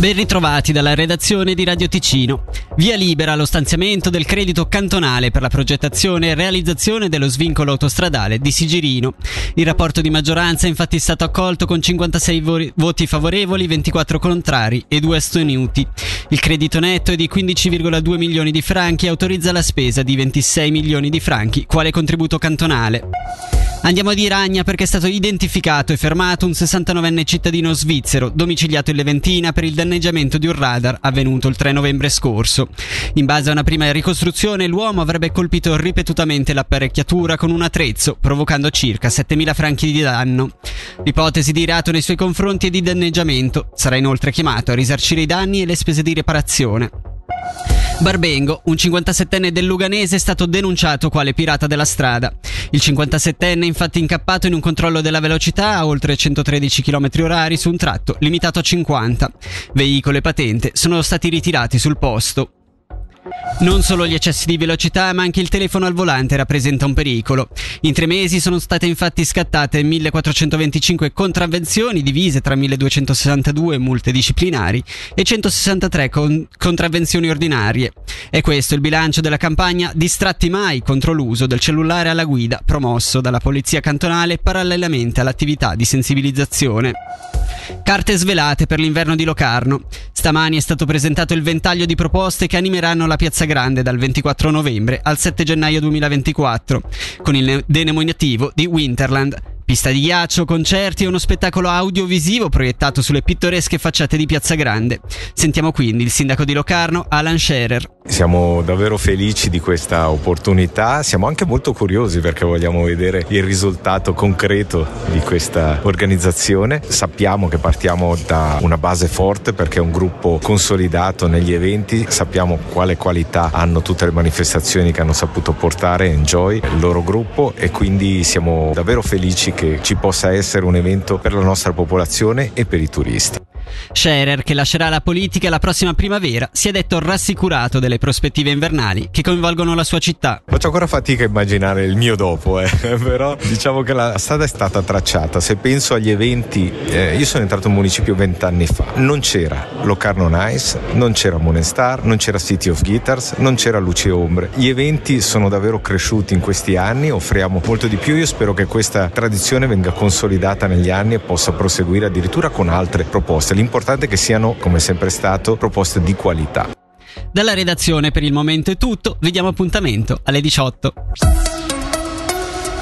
Ben ritrovati dalla redazione di Radio Ticino. Via libera lo stanziamento del credito cantonale per la progettazione e realizzazione dello svincolo autostradale di Sigirino. Il rapporto di maggioranza è infatti stato accolto con 56 vo- voti favorevoli, 24 contrari e 2 astenuti. Il credito netto è di 15,2 milioni di franchi e autorizza la spesa di 26 milioni di franchi quale contributo cantonale. Andiamo di Ragna perché è stato identificato e fermato un 69enne cittadino svizzero domiciliato in Leventina per il danneggiamento di un radar avvenuto il 3 novembre scorso. In base a una prima ricostruzione l'uomo avrebbe colpito ripetutamente l'apparecchiatura con un attrezzo provocando circa 7.000 franchi di danno. L'ipotesi di reato nei suoi confronti è di danneggiamento. Sarà inoltre chiamato a risarcire i danni e le spese di riparazione. Barbengo, un 57enne del Luganese, è stato denunciato quale pirata della strada. Il 57enne è infatti incappato in un controllo della velocità a oltre 113 km h su un tratto limitato a 50. Veicolo e patente sono stati ritirati sul posto. Non solo gli eccessi di velocità, ma anche il telefono al volante rappresenta un pericolo. In tre mesi sono state infatti scattate 1425 contravvenzioni divise tra 1262 multe disciplinari e 163 con- contravvenzioni ordinarie. È questo il bilancio della campagna Distratti mai contro l'uso del cellulare alla guida, promosso dalla Polizia Cantonale parallelamente all'attività di sensibilizzazione. Carte svelate per l'inverno di Locarno. Stamani è stato presentato il ventaglio di proposte che animeranno la Piazza Grande dal 24 novembre al 7 gennaio 2024, con il denominativo di Winterland. Pista di ghiaccio, concerti e uno spettacolo audiovisivo proiettato sulle pittoresche facciate di Piazza Grande. Sentiamo quindi il sindaco di Locarno, Alan Scherer. Siamo davvero felici di questa opportunità, siamo anche molto curiosi perché vogliamo vedere il risultato concreto di questa organizzazione. Sappiamo che partiamo da una base forte perché è un gruppo consolidato negli eventi, sappiamo quale qualità hanno tutte le manifestazioni che hanno saputo portare Enjoy, il loro gruppo e quindi siamo davvero felici che ci possa essere un evento per la nostra popolazione e per i turisti. Scherer, che lascerà la politica la prossima primavera, si è detto rassicurato delle prospettive invernali che coinvolgono la sua città. Faccio ancora fatica a immaginare il mio dopo, eh. però diciamo che la strada è stata tracciata. Se penso agli eventi, eh, io sono entrato in municipio vent'anni fa, non c'era Locarno Nice, non c'era Monestar, non c'era City of Guitars, non c'era Luce e Ombre. Gli eventi sono davvero cresciuti in questi anni, offriamo molto di più. Io spero che questa tradizione venga consolidata negli anni e possa proseguire addirittura con altre proposte. L'importante è che siano, come sempre stato, proposte di qualità. Dalla redazione per il momento è tutto, vediamo appuntamento alle 18.